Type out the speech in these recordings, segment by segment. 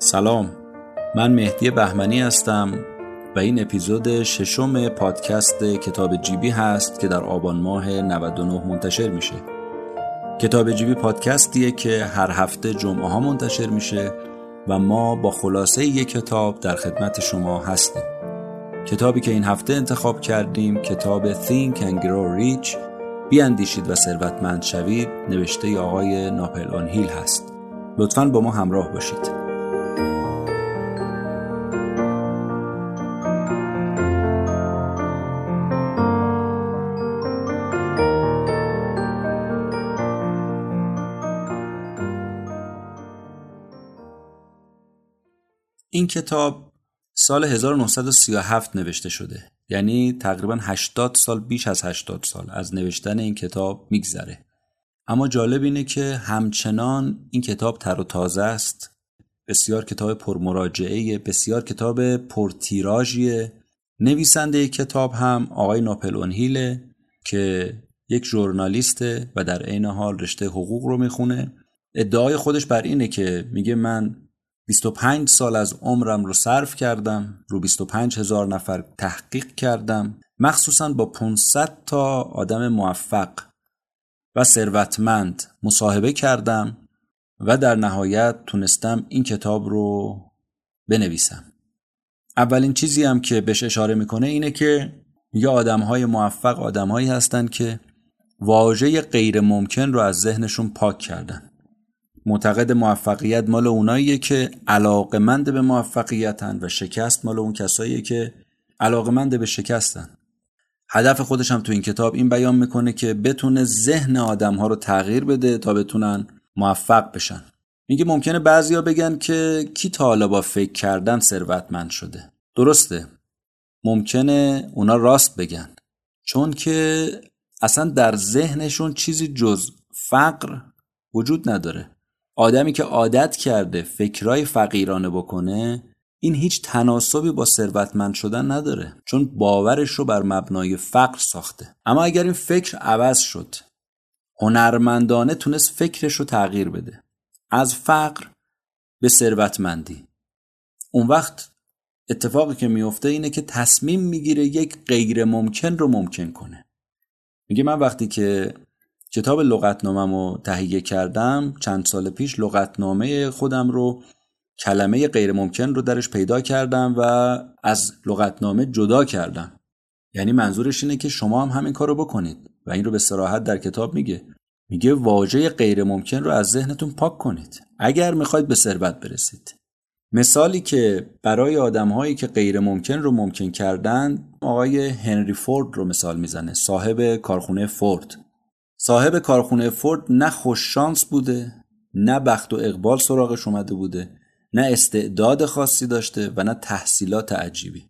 سلام. من مهدی بهمنی هستم و این اپیزود ششم پادکست کتاب جیبی هست که در آبان ماه 99 منتشر میشه. کتاب جیبی پادکستیه که هر هفته جمعه ها منتشر میشه و ما با خلاصه یک کتاب در خدمت شما هستیم. کتابی که این هفته انتخاب کردیم کتاب Think and Grow Rich بیاندیشید و ثروتمند شوید نوشته آقای ناپل آن هیل هست. لطفا با ما همراه باشید. این کتاب سال 1937 نوشته شده. یعنی تقریبا 80 سال بیش از 80 سال از نوشتن این کتاب میگذره. اما جالب اینه که همچنان این کتاب تر و تازه است. بسیار کتاب پرمراجعه بسیار کتاب پرتیراژیه. نویسنده کتاب هم آقای ناپل اونهیله که یک ژورنالیسته و در عین حال رشته حقوق رو می‌خونه. ادعای خودش بر اینه که میگه من 25 سال از عمرم رو صرف کردم رو 25 هزار نفر تحقیق کردم مخصوصا با 500 تا آدم موفق و ثروتمند مصاحبه کردم و در نهایت تونستم این کتاب رو بنویسم. اولین چیزی هم که بهش اشاره می‌کنه اینه که یا آدم های موفق آدم هایی که واژه غیر ممکن رو از ذهنشون پاک کردن. معتقد موفقیت مال اوناییه که علاقمند به موفقیتن و شکست مال اون کساییه که علاقمند به شکستن. هدف خودش هم تو این کتاب این بیان می‌کنه که بتونه ذهن آدم ها رو تغییر بده تا بتونن موفق بشن. میگه ممکنه بعضیا بگن که کی تا حالا با فکر کردن ثروتمند شده؟ درسته. ممکنه اونا راست بگن. چون که اصلا در ذهنشون چیزی جز فقر وجود نداره. آدمی که عادت کرده فکرای فقیرانه بکنه این هیچ تناسبی با ثروتمند شدن نداره چون باورش رو بر مبنای فقر ساخته. اما اگر این فکر عوض شد هنرمندانه تونست فکرش رو تغییر بده. از فقر به ثروتمندی. اون وقت اتفاقی که میفته اینه که تصمیم می‌گیره یک غیر ممکن رو ممکن کنه. میگه من وقتی که کتاب لغتنامه رو تهیه کردم چند سال پیش لغتنامه خودم رو کلمه غیر ممکن رو درش پیدا کردم و از لغتنامه جدا کردم. یعنی منظورش اینه که شما هم همین کارو بکنید و این رو به سراحت در کتاب میگه. میگه واژه غیر ممکن رو از ذهنتون پاک کنید. اگر می‌خواید به ثروت برسید. مثالی که برای آدمهایی که غیر ممکن رو ممکن کردن آقای هنری فورد رو مثال می‌زنه صاحب کارخونه فورد. صاحب کارخونه فورد نه خوش شانس بوده نه بخت و اقبال سراغش اومده بوده نه استعداد خاصی داشته و نه تحصیلات عجیبی.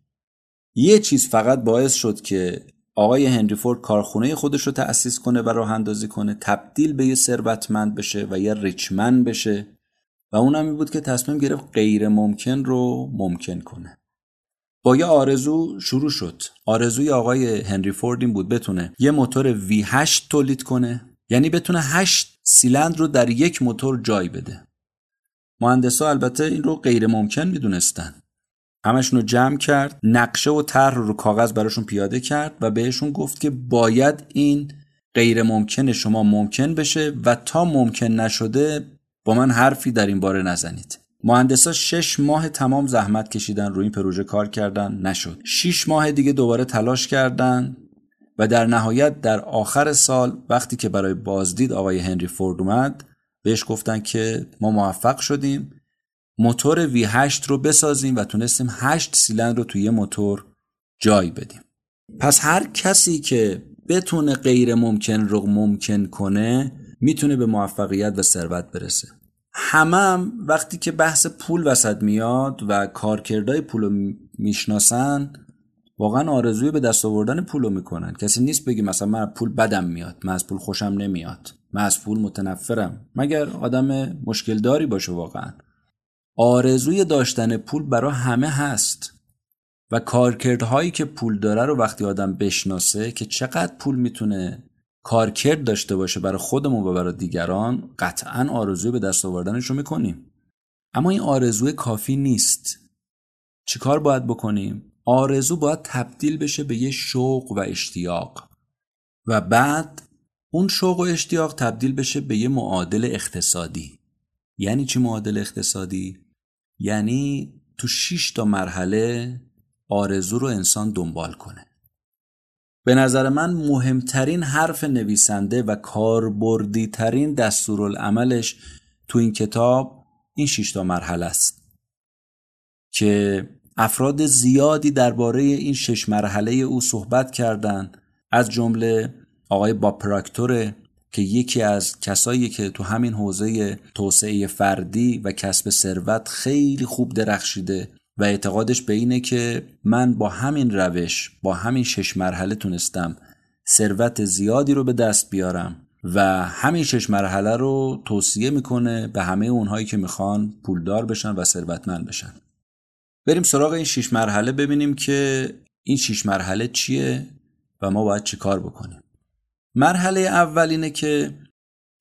یه چیز فقط باعث شد که آقای هنری فورد کارخونه خودش رو تأسیس کنه و راه اندازی کنه تبدیل به یه ثروتمند بشه و یه ریچمن بشه. و اونم این بود که تصمیم گرفت غیر ممکن رو ممکن کنه. یه آرزو شروع شد. آرزوی آقای هنری فورد این بود بتونه یه موتور V8 تولید کنه یعنی بتونه 8 سیلندر رو در یک موتور جای بده. مهندسا البته این رو غیر ممکن می‌دونستن. همشون رو جمع کرد نقشه و طرح رو کاغذ براشون پیاده کرد و بهشون گفت که باید این غیر ممکن شما ممکن بشه و تا ممکن نشده با من حرفی در این باره نزنید. مهندسا شش ماه تمام زحمت کشیدن روی این پروژه کار کردن نشد. شش ماه دیگه دوباره تلاش کردن و در نهایت در آخر سال وقتی که برای بازدید آقای هنری فورد اومد بهش گفتن که ما موفق شدیم موتور V8 رو بسازیم و تونستیم 8 سیلندر رو توی یه موتور جای بدیم. پس هر کسی که بتونه غیر ممکن رو ممکن کنه می‌تونه به موفقیت و ثروت برسه. همه هم وقتی که بحث پول وسط میاد و کارکردهای پول رو می‌شناسن واقعا آرزوی به دست آوردن پول رو می‌کنن. کسی نیست بگی مثلا من پول بدم میاد من از پول خوشم نمیاد. من از پول متنفرم. مگر آدم مشکل داری باشه واقعا. آرزوی داشتن پول برای همه هست. و کارکردهایی که پول داره رو وقتی آدم بشناسه که چقدر پول می‌تونه کارکرد داشته باشه برای خودمون و برای دیگران قطعا آرزوی به دست آوردنش رو می‌کنیم. اما این آرزوی کافی نیست. چیکار باید بکنیم؟ آرزو باید تبدیل بشه به یه شوق و اشتیاق. و بعد اون شوق و اشتیاق تبدیل بشه به یه معادل اقتصادی. یعنی چی معادل اقتصادی؟ یعنی تو 6 تا مرحله آرزو رو انسان دنبال کنه. به نظر من مهمترین حرف نویسنده و کاربردی ترین دستورالعملش تو این کتاب این 6 تا مرحله است که افراد زیادی درباره این شش مرحله او صحبت کردند از جمله آقای با پراکتوره که یکی از کسایی که تو همین حوزه توسعه فردی و کسب ثروت خیلی خوب درخشیده و اعتقادش به اینه که من با همین روش با همین شش مرحله تونستم ثروت زیادی رو به دست بیارم و همین شش مرحله رو توصیه می‌کنه به همه اونهایی که می‌خوان پولدار بشن و ثروتمند بشن. بریم سراغ این شش مرحله ببینیم که این شش مرحله چیه و ما باید چی کار بکنیم. مرحله اول اینه که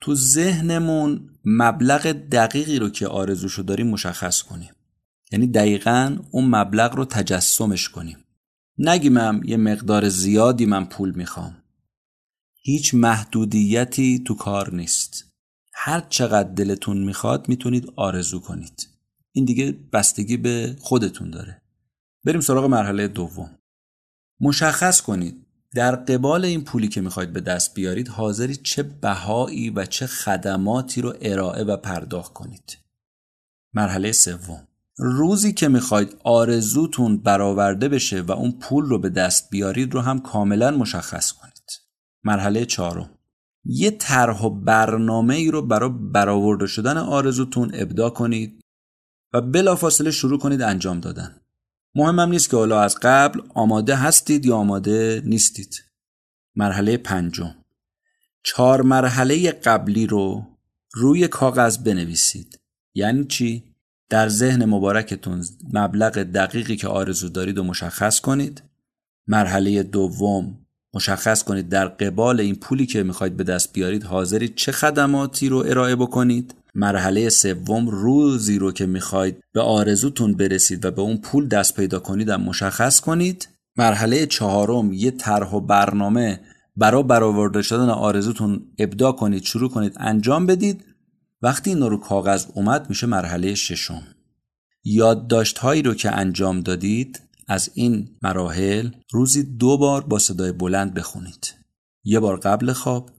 تو ذهنمون مبلغ دقیقی رو که آرزوشو داریم مشخص کنیم. یعنی دقیقا اون مبلغ رو تجسمش کنیم. نگیمم یه مقدار زیادی من پول می‌خوام. هیچ محدودیتی تو کار نیست. هر چقدر دلتون می‌خواد می‌تونید آرزو کنید. این دیگه بستگی به خودتون داره. بریم سراغ مرحله دوم. مشخص کنید در قبال این پولی که می‌خواید به دست بیارید حاضری چه بهایی و چه خدماتی رو ارائه و پرداخت کنید. مرحله سوم. روزی که می‌خواید آرزوتون برآورده بشه و اون پول رو به دست بیارید رو هم کاملا مشخص کنید. مرحله چهارم. یه طرح و برنامه ای رو برای برآورده شدن آرزوتون ابدا کنید و بلافاصله شروع کنید انجام دادن. مهمم نیست که حالا از قبل آماده هستید یا آماده نیستید. مرحله پنجم. چهار مرحله قبلی رو روی کاغذ بنویسید. یعنی چی؟ در ذهن مبارکتون مبلغ دقیقی که آرزو دارید و مشخص کنید. مرحله دوم مشخص کنید در قبال این پولی که می‌خواید به دست بیارید حاضرید چه خدماتی رو ارائه بکنید. مرحله سوم روزی رو که می‌خواید به آرزوتون برسید و به اون پول دست پیدا کنید هم مشخص کنید. مرحله چهارم یه طرح و برنامه برای برآورده شدن آرزوتون ابدا کنید شروع کنید انجام بدید. وقتی این رو کاغذ اومد میشه مرحله ششم. یادداشت هایی رو که انجام دادید از این مراحل روزی دو بار با صدای بلند بخونید. یه بار قبل خواب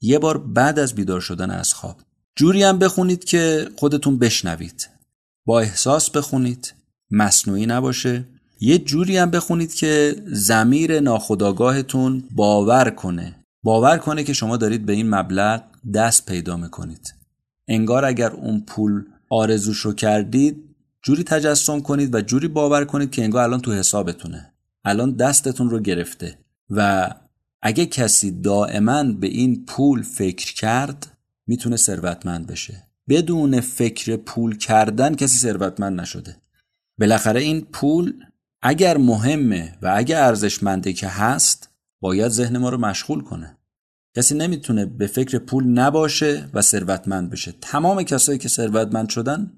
یه بار بعد از بیدار شدن از خواب. جوری هم بخونید که خودتون بشنوید. با احساس بخونید مصنوعی نباشه. یه جوری هم بخونید که زمیر ناخداگاهتون باور کنه. باور کنه که شما دارید به این مبلغ دست پیدا می‌کنید. انگار اگر اون پول آرزوش کردید جوری تجسم کنید و جوری باور کنید که انگار الان تو حسابتونه. الان دستتون رو گرفته. و اگه کسی دائما به این پول فکر کرد می‌تونه ثروتمند بشه. بدون فکر پول کردن کسی ثروتمند نشده. بالاخره این پول اگر مهمه و اگر ارزشمنده که هست باید ذهن ما رو مشغول کنه. کسی نمی‌تونه به فکر پول نباشه و ثروتمند بشه. تمام کسایی که ثروتمند شدن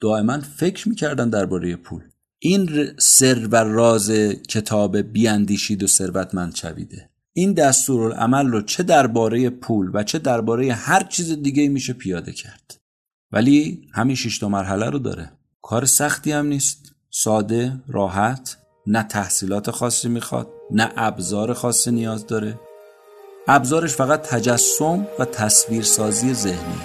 دائما فکر می‌کردن درباره پول. این سر و راز کتاب بیاندیشید و ثروتمند شویده. این دستورالعمل رو چه درباره پول و چه درباره هر چیز دیگه میشه پیاده کرد. ولی همین شش مرحله رو داره. کار سختی هم نیست. ساده راحت. نه تحصیلات خاصی می‌خواد نه ابزار خاصی نیاز داره. ابزارش فقط تجسم و تصویرسازی ذهنی.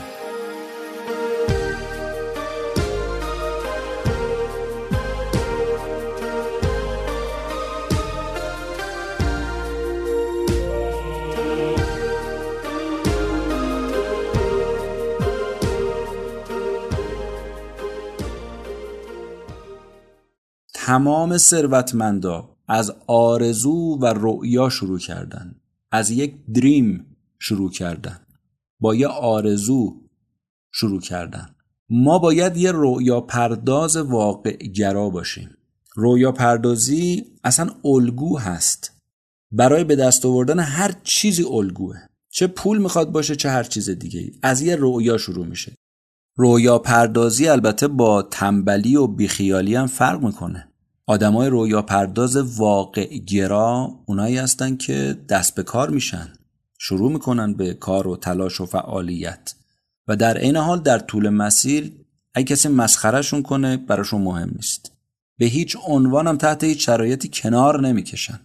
تمام ثروتمندا از آرزو و رؤیا شروع کردن از یک دریم شروع کردن. با یه آرزو شروع کردن. ما باید یه رویا پرداز واقع گرا باشیم. رویا پردازی اصلا الگو هست. برای به دست آوردن هر چیزی الگوه. چه پول می‌خواد باشه چه هر چیز دیگه از یه رویا شروع میشه. رویا پردازی البته با تنبلی و بیخیالی هم فرق می‌کنه. آدمای رویا پرداز واقع گرا اونایی هستن که دست به کار میشن شروع می‌کنن به کار و تلاش و فعالیت. و در عین حال در طول مسیر اگه کسی مسخرهشون کنه براشون مهم نیست. به هیچ عنوانم تحت هیچ شرایطی کنار نمی‌کشن.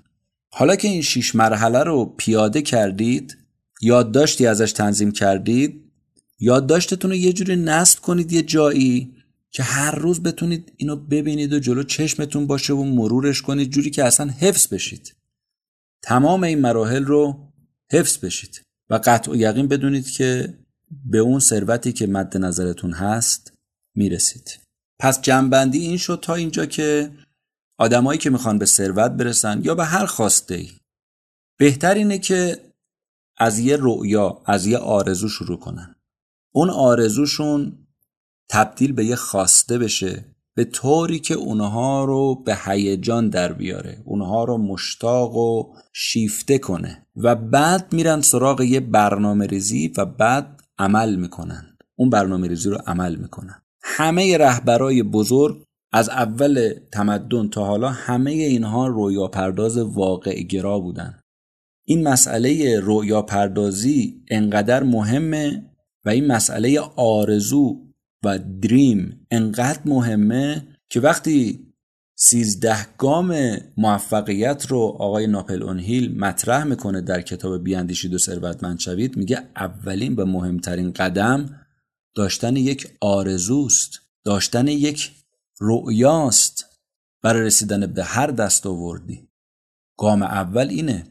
حالا که این شیش مرحله رو پیاده کردید یادداشتی ازش تنظیم کردید یادداشتتون رو یه جوری نصب کنید یه جایی که هر روز بتونید اینو ببینید و جلو چشمتون باشه و مرورش کنید جوری که اصلا حفظ بشید. تمام این مراحل رو حفظ بشید و قطع و یقین بدونید که به اون ثروتی که مد نظرتون هست می‌رسید. پس جنبندی این شد تا اینجا که آدمایی که می‌خوان به ثروت برسن یا به هر خواسته ای. بهتر اینه که از یه رؤیا از یه آرزو شروع کنن. اون آرزوشون تبدیل به یه خواسته بشه به طوری که اونها رو به هیجان در بیاره اونها رو مشتاق و شیفته کنه و بعد میرن سراغ یه برنامه ریزی و بعد عمل می‌کنن. اون برنامه ریزی رو عمل می‌کنن. همه رهبرای بزرگ از اول تمدن تا حالا همه اینها رویا پرداز واقع گرا بودن. این مسئله رویا پردازی انقدر مهمه و این مسئله آرزو و دریم انقدر مهمه که وقتی سیزده گام موفقیت رو آقای ناپل اون هیل مطرح می‌کنه در کتاب بیاندیشید و ثروتمند شوید میگه اولین و مهمترین قدم داشتن یک آرزوست داشتن یک رؤیاست. برای رسیدن به هر دست آوردی. گام اول اینه.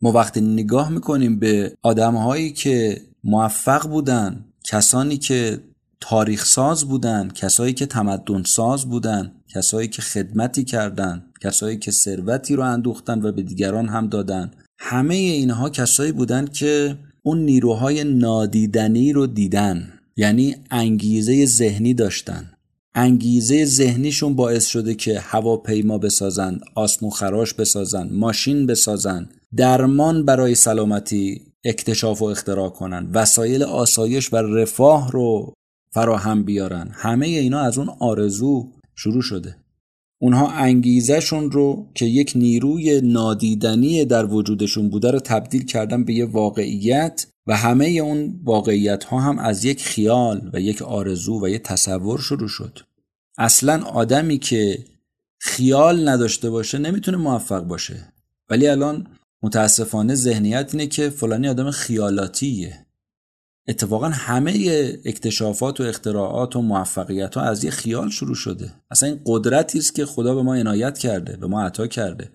ما وقتی نگاه می‌کنیم به آدمهایی که موفق بودن کسانی که تاریخ ساز بودن کسایی که تمدن ساز بودن کسایی که خدمتی کردند کسایی که ثروتی رو اندوختن و به دیگران هم دادن. همه اینها کسایی بودن که اون نیروهای نادیدنی رو دیدن یعنی انگیزه ذهنی داشتن. انگیزه ذهنیشون باعث شده که هواپیما بسازن آسمو خراش بسازن ماشین بسازن درمان برای سلامتی اکتشاف و اختراع کنن. وسایل آسایش و رفاه رو فراهم بیارن. همه اینا از اون آرزو شروع شده. اونها انگیزشون رو که یک نیروی نادیدنی در وجودشون بوده رو تبدیل کردن به یه واقعیت و همه اون واقعیت ها هم از یک خیال و یک آرزو و یک تصور شروع شد. اصلا آدمی که خیال نداشته باشه نمی‌تونه موفق باشه. ولی الان متاسفانه ذهنیت اینه که فلانی آدم خیالاتیه. اتفاقا همه اکتشافات و اختراعات و موفقیت ها از یه خیال شروع شده. اصلا این قدرتی است که خدا به ما عنایت کرده به ما عطا کرده.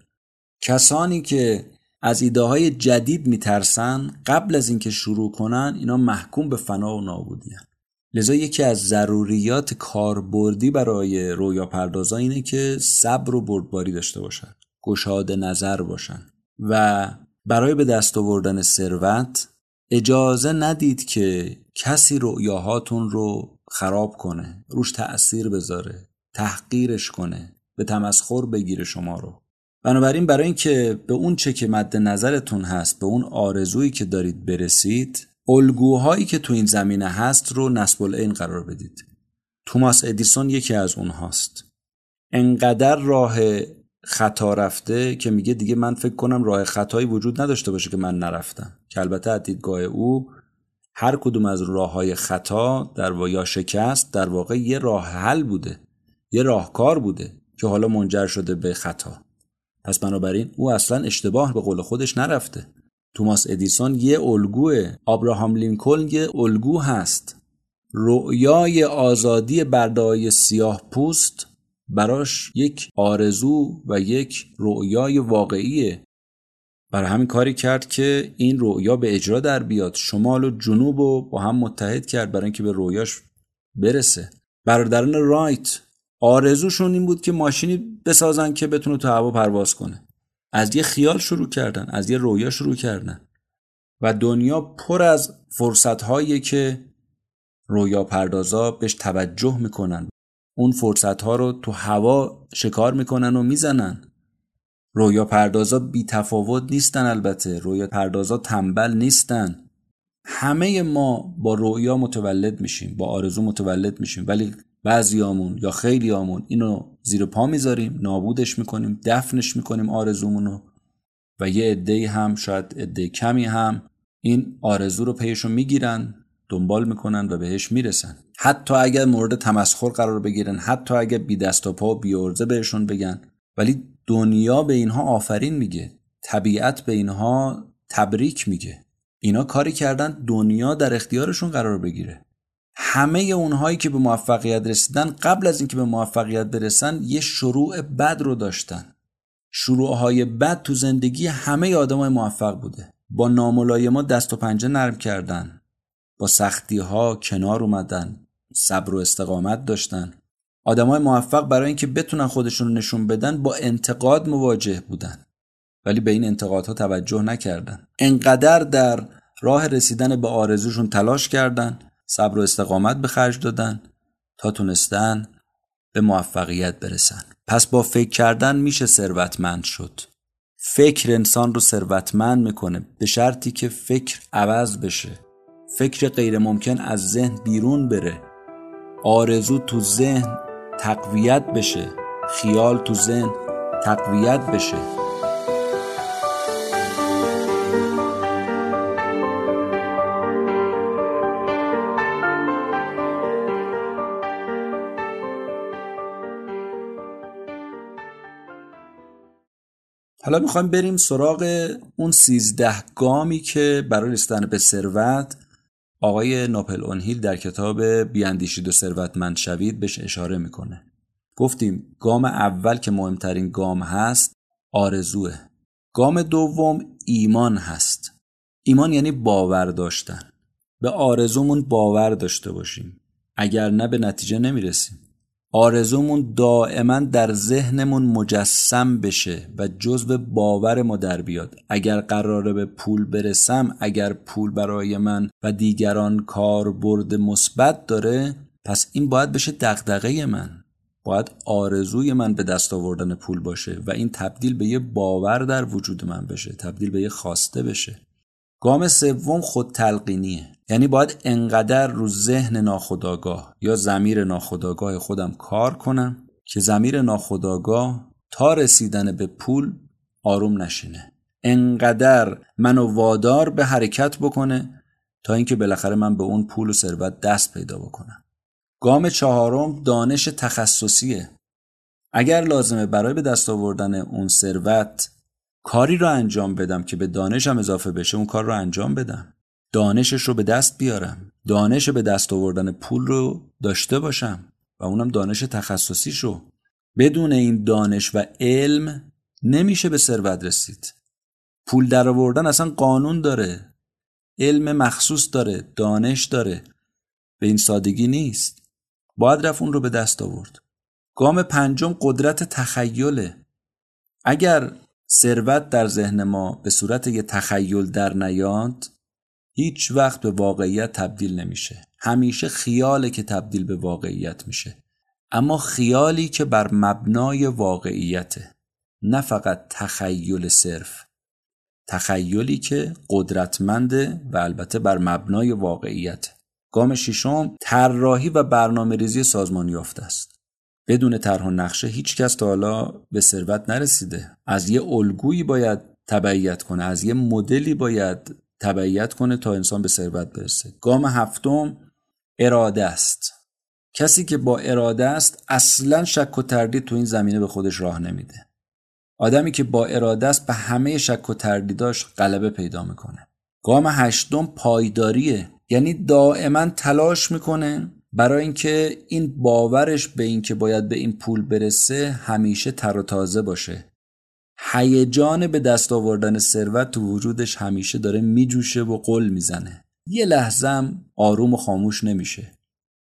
کسانی که از ایده های جدید میترسن قبل از اینکه شروع کنن اینا محکوم به فنا و نابودی هن. لذا یکی از ضروریات کاربردی برای رویا پردازا اینه که صبر و بردباری داشته باشن گشاده نظر باشن. و برای به دست آوردن ثروت اجازه ندید که کسی رؤیاهاتون رو خراب کنه روش تأثیر بذاره تحقیرش کنه به تمسخر بگیره شما رو. بنابراین برای اینکه به اون چه که مد نظرتون هست به اون آرزویی که دارید برسید الگوهایی که تو این زمینه هست رو نسب العین قرار بدید. توماس ادیسون یکی از اونهاست. انقدر راه خطا رفته که میگه دیگه من فکر کنم راه خطایی وجود نداشته باشه که من نرفتم. که البته از دیدگاه او هر کدوم از راه های خطا در و یا شکست در واقع یه راه حل بوده یه راهکار بوده که حالا منجر شده به خطا. پس بنابراین او اصلا اشتباه به قول خودش نرفته. توماس ادیسون یه الگوه آبراهام لینکلن یه الگو هست. رؤیای آزادی بردهای سیاه پوست براش یک آرزو و یک رؤیای واقعیه. برای همین کاری کرد که این رؤیا به اجرا در بیاد. شمال و جنوب رو با هم متحد کرد برای اینکه به رؤیاش برسه. برادران رایت آرزوشون این بود که ماشینی بسازن که بتونه تو هوا پرواز کنه. از یه خیال شروع کردن از یه رویا شروع کردن. و دنیا پر از فرصت که رویا پردازا بهش توجه می‌کنن. اون فرصت ها رو تو هوا شکار می‌کنن و می‌زنن. رویا پردازا بی تفاوت نیستن البته. رویا پردازا تنبل نیستن. همه ما با رویا متولد میشیم با آرزو متولد میشیم. ولی بعضیامون یا خیلیامون اینو زیر پا می‌ذاریم نابودش می‌کنیم دفنش می‌کنیم آرزومونو و یه عده هم شاید عده کمی هم این آرزو رو پیشو می‌گیرن دنبال می‌کنن و بهش می‌رسن. حتی اگر مورد تمسخر قرار بگیرن حتی اگر بی دست و پا و بی ارزه بهشون بگن. ولی دنیا به اینها آفرین میگه. طبیعت به اینها تبریک میگه. اینا کاری کردن دنیا در اختیارشون قرار بگیره. همه اونهایی که به موفقیت رسیدن قبل از اینکه به موفقیت برسن یه شروع بد رو داشتن. شروعهای بد تو زندگی همه آدمای موفق بوده. با ناملایما دست و پنجه نرم کردن. با سختی ها کنار اومدن. صبر و استقامت داشتن. آدمای موفق برای اینکه بتونن خودشون رو نشون بدن با انتقاد مواجه بودن. ولی به این انتقادها توجه نکردن. انقدر در راه رسیدن به آرزوشون تلاش کردن صبر و استقامت به خرج دادن تا تونستن به موفقیت برسن. پس با فکر کردن میشه ثروتمند شد. فکر انسان رو ثروتمند می‌کنه به شرطی که فکر عوض بشه. فکر غیر ممکن از ذهن بیرون بره. آرزو تو ذهن تقویت بشه. خیال تو ذهن تقویت بشه. حالا می‌خوایم بریم سراغ اون سیزده گامی که برای رسیدن به ثروت آقای ناپل اونهیل در کتاب بیاندیشید و ثروتمند شوید بهش اشاره می‌کنه. گفتیم گام اول که مهمترین گام هست آرزوه. گام دوم ایمان هست. ایمان یعنی باور داشتن. به آرزومون باور داشته باشیم. اگر نه به نتیجه نمی‌رسیم. آرزومون دائما در ذهنمون مجسم بشه و جزو باور ما در بیاد. اگر قراره به پول برسم اگر پول برای من و دیگران کار برد مثبت داره پس این باید بشه دغدغه من. باید آرزوی من به دست آوردن پول باشه و این تبدیل به یه باور در وجود من بشه تبدیل به یه خواسته بشه. گام سوم خود تلقینیه یعنی باید انقدر رو ذهن ناخداگاه یا زمیر ناخداگاه خودم کار کنم که زمیر ناخداگاه تا رسیدن به پول آروم نشینه. انقدر منو وادار به حرکت بکنه تا اینکه بالاخره من به اون پول و ثروت دست پیدا بکنم. گام چهارم دانش تخصصیه. اگر لازمه برای به دست آوردن اون ثروت کاری رو انجام بدم که به دانشم اضافه بشه اون کار رو انجام بدم. دانشش رو به دست بیارم. دانش به دست آوردن پول رو داشته باشم و اونم دانش تخصصی شو بدون این دانش و علم نمیشه به ثروت رسید. پول در آوردن اصلا قانون داره. علم مخصوص داره دانش داره. به این سادگی نیست. باید رفت اون رو به دست آورد. گام پنجم قدرت تخیله. اگر ثروت در ذهن ما به صورت یه تخیل در نیاد هیچ وقت به واقعیت تبدیل نمیشه. همیشه خیاله که تبدیل به واقعیت میشه. اما خیالی که بر مبنای واقعیته. نه فقط تخیل صرف. تخیلی که قدرتمنده و البته بر مبنای واقعیت. گام ششم طراحی و برنامه ریزی سازمان یافته است. بدون طرح و نقشه هیچ کس تا حالا به ثروت نرسیده. از یه الگویی باید تبعیت کنه از یه مدلی باید تبعیت کنه تا انسان به ثروت برسه. گام هفتم اراده است. کسی که با اراده است اصلا شک و تردید تو این زمینه به خودش راه نمیده. آدمی که با اراده است به همه شک و تردیداش غلبه پیدا می‌کنه. گام هشتم پایداریه. یعنی دائما تلاش می‌کنه برای اینکه این باورش به اینکه باید به این پول برسه همیشه تر و تازه باشه. هیجان به دست آوردن ثروت تو وجودش همیشه داره میجوشه و قل می‌زنه. یه لحظم آروم و خاموش نمیشه.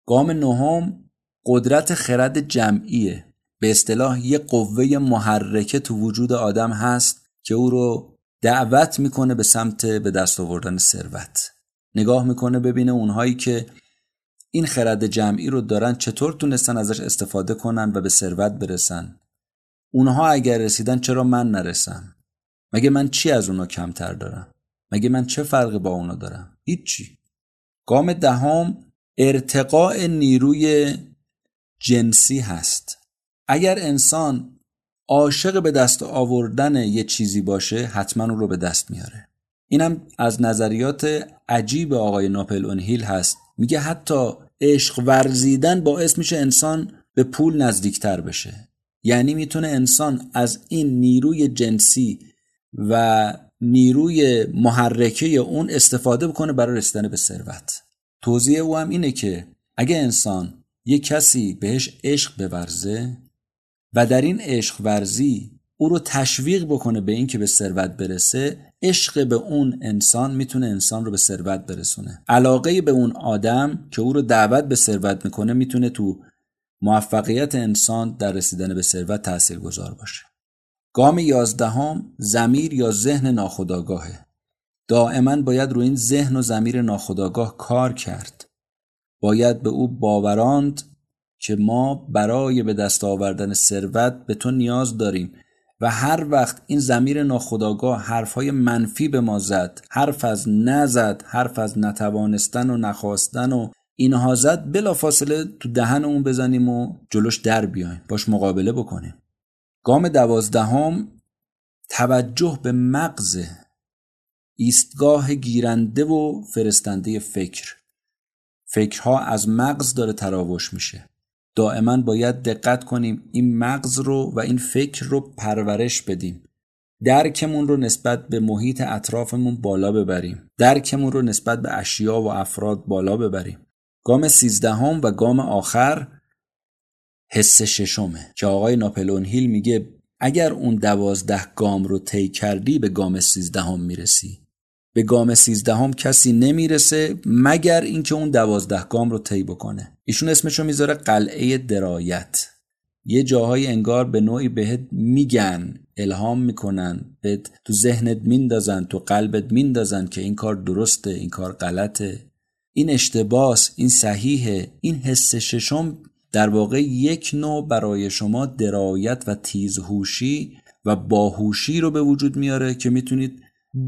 گام نهم قدرت خرد جمعیه. به اصطلاح یه قوه محرکه تو وجود آدم هست که او رو دعوت می‌کنه به سمت به دست آوردن ثروت. نگاه می‌کنه ببینه اونهایی که این خرد جمعی رو دارن چطور تونستن ازش استفاده کنن و به ثروت برسن. اونها اگر رسیدن چرا من نرسم؟ مگه من چی از اونا کمتر دارم؟ مگه من چه فرقی با اونا دارم؟ هیچی. گام دهم ارتقاء نیروی جنسی هست. اگر انسان عاشق به دست آوردن یه چیزی باشه حتما اون رو به دست میاره. اینم از نظریات عجیب آقای ناپل اون هیل هست. میگه حتی عشق ورزیدن باعث میشه انسان به پول نزدیکتر بشه. یعنی می‌تونه انسان از این نیروی جنسی و نیروی محرکه اون استفاده بکنه برای رسیدن به ثروت. توضیح او هم اینه که اگه انسان یه کسی بهش عشق بورزه و در این عشق ورزی او رو تشویق بکنه به اینکه به ثروت برسه عشق به اون انسان می‌تونه انسان رو به ثروت برسونه. علاقه به اون آدم که او رو دعوت به ثروت می‌کنه می‌تونه تو موفقیت انسان در رسیدن به ثروت تاثیرگذار باشه. گام یازدهم زمیر یا ذهن ناخودآگاهه. دائما باید روی این ذهن و زمیر ناخودآگاه کار کرد. باید به او باوراند که ما برای به دست آوردن ثروت به تو نیاز داریم و هر وقت این زمیر ناخداگاه حرفهای منفی به ما زد حرف از نزد حرف از نتوانستن و نخواستن و اینها زد بلافاصله تو دهن اون بزنیم و جلوش در بیایم باش مقابله بکنیم. گام دوازدهم توجه به مغز ایستگاه گیرنده و فرستنده فکر. فکرها از مغز داره تراوش میشه. دائما باید دقت کنیم این مغز رو و این فکر رو پرورش بدیم. درکمون رو نسبت به محیط اطرافمون بالا ببریم. درکمون رو نسبت به اشیا و افراد بالا ببریم. گام سیزدهم و گام آخر حس ششمه که آقای ناپلون هیل میگه اگر اون دوازده گام رو طی کردی به گام سیزدهم می‌رسی. به گام سیزدهم کسی نمی‌رسه مگر اینکه اون دوازده گام رو طی بکنه. ایشون اسمشو می‌ذاره قلعه درایت. یه جاهای انگار به نوعی بهت میگن الهام می‌کنن بهت تو ذهنت میندازن تو قلبت میندازن که این کار درسته این کار غلطه. این اشتباس این صحیحه این حس ششم در واقع یک نوع برای شما درایت و تیزهوشی و باهوشی رو به وجود میاره که می‌تونید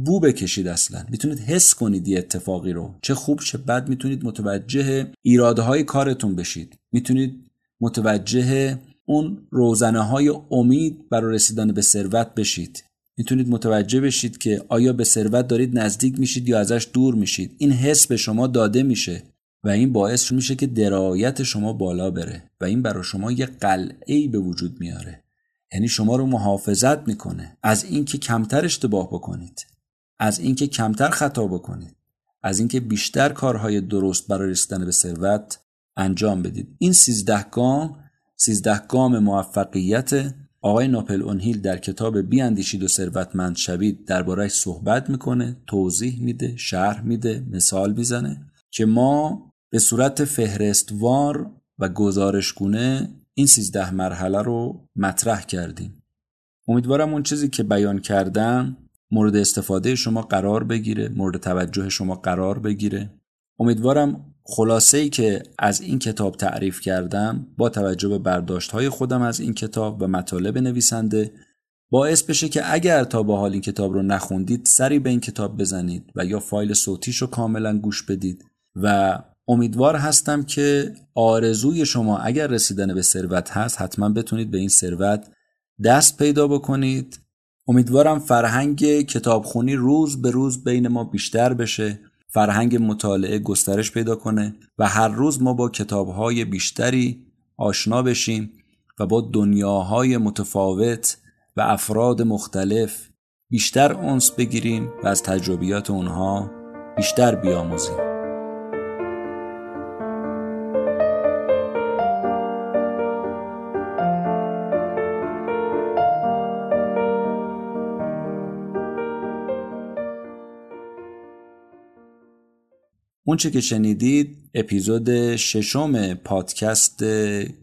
بو بکشید اصلا. می‌تونید حس کنید یه اتفاقی رو. چه خوب چه بد می‌تونید متوجه ایراده های کارتون بشید. می‌تونید متوجه اون روزنه های امید برای رسیدن به ثروت بشید. می‌تونید متوجه بشید که آیا به ثروت دارید نزدیک میشید یا ازش دور میشید. این حس به شما داده میشه و این باعث میشه که درایت شما بالا بره و این برای شما یه قلعه به وجود میاره. یعنی شما رو محافظت می‌کنه. از اینکه کمتر اشتباه بکنید. از اینکه کمتر خطا بکنید. از اینکه بیشتر کارهای درست برای رسیدن به ثروت انجام بدید. این سیزده گام سیزده گام موفقیت آقای ناپل اونهیل در کتاب بیاندیشید و ثروتمند شوید دربارهش صحبت می‌کنه توضیح میده شرح میده مثال می‌زنه که ما به صورت فهرستوار و گزارشگونه این سیزده مرحله رو مطرح کردیم. امیدوارم اون چیزی که بیان کردم مورد استفاده شما قرار بگیره مورد توجه شما قرار بگیره. امیدوارم خلاصه ای که از این کتاب تعریف کردم با توجه به برداشت های خودم از این کتاب و مطالب نویسنده باعث بشه که اگر تا به حال این کتاب رو نخوندید سری به این کتاب بزنید و یا فایل صوتیش رو کاملا گوش بدید و امیدوار هستم که آرزوی شما اگر رسیدن به ثروت هست حتما بتونید به این ثروت دست پیدا بکنید. امیدوارم فرهنگ کتابخونی روز به روز بین ما بیشتر بشه. فرهنگ مطالعه گسترش پیدا کنه و هر روز ما با کتابهای بیشتری آشنا بشیم و با دنیاهای متفاوت و افراد مختلف بیشتر اونس بگیریم و از تجربیات اونها بیشتر بیاموزیم. اونچه که شنیدید اپیزود ششم پادکست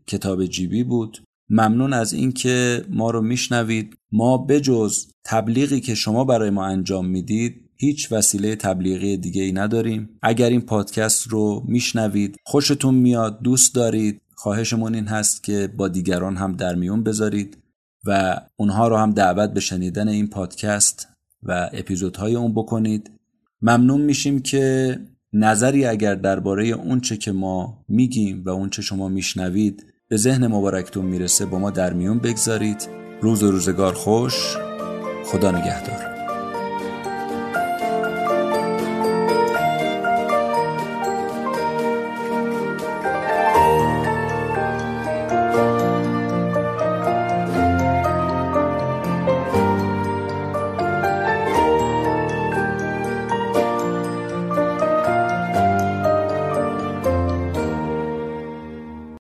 کتاب جیبی بود. ممنون از اینکه ما رو میشنوید. ما بجز تبلیغی که شما برای ما انجام می‌دید هیچ وسیله تبلیغی دیگه ای نداریم. اگر این پادکست رو میشنوید خوشتون میاد دوست دارید خواهشمون این هست که با دیگران هم در میون بذارید و اونها رو هم دعوت به شنیدن این پادکست و اپیزودهای اون بکنید. ممنون میشیم که نظری اگر درباره اونچه که ما میگیم و اونچه شما میشنوید به ذهن مبارکتون می‌رسه با ما در میون بگذارید. روز و روزگار خوش. خدا نگهدار.